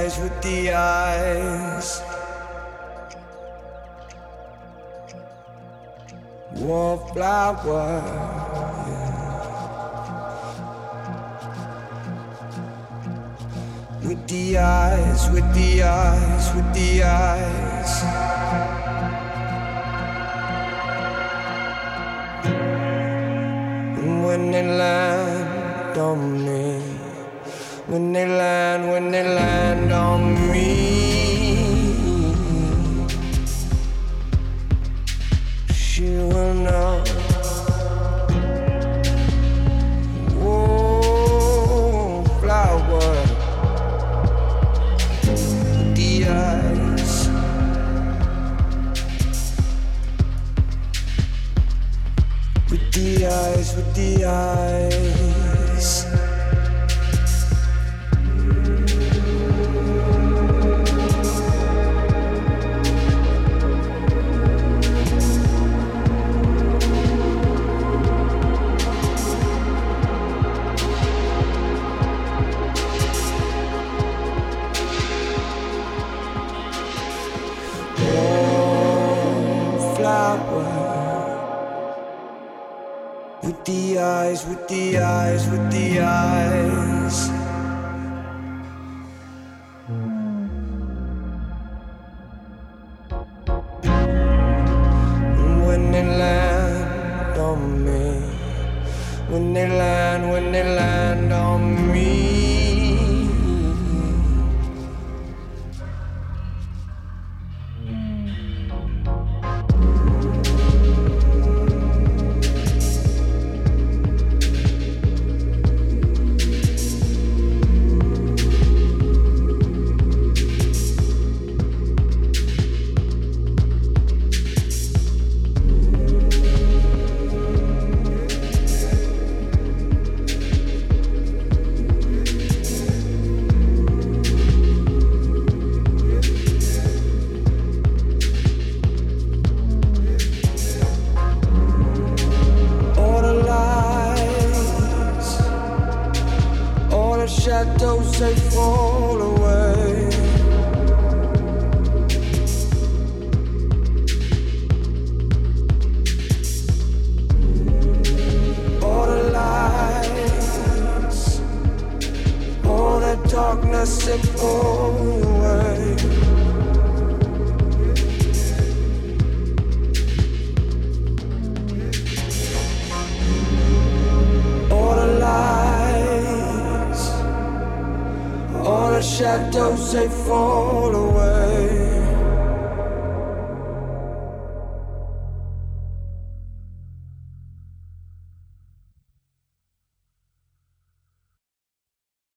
eyes with the eyes. Shadows with the away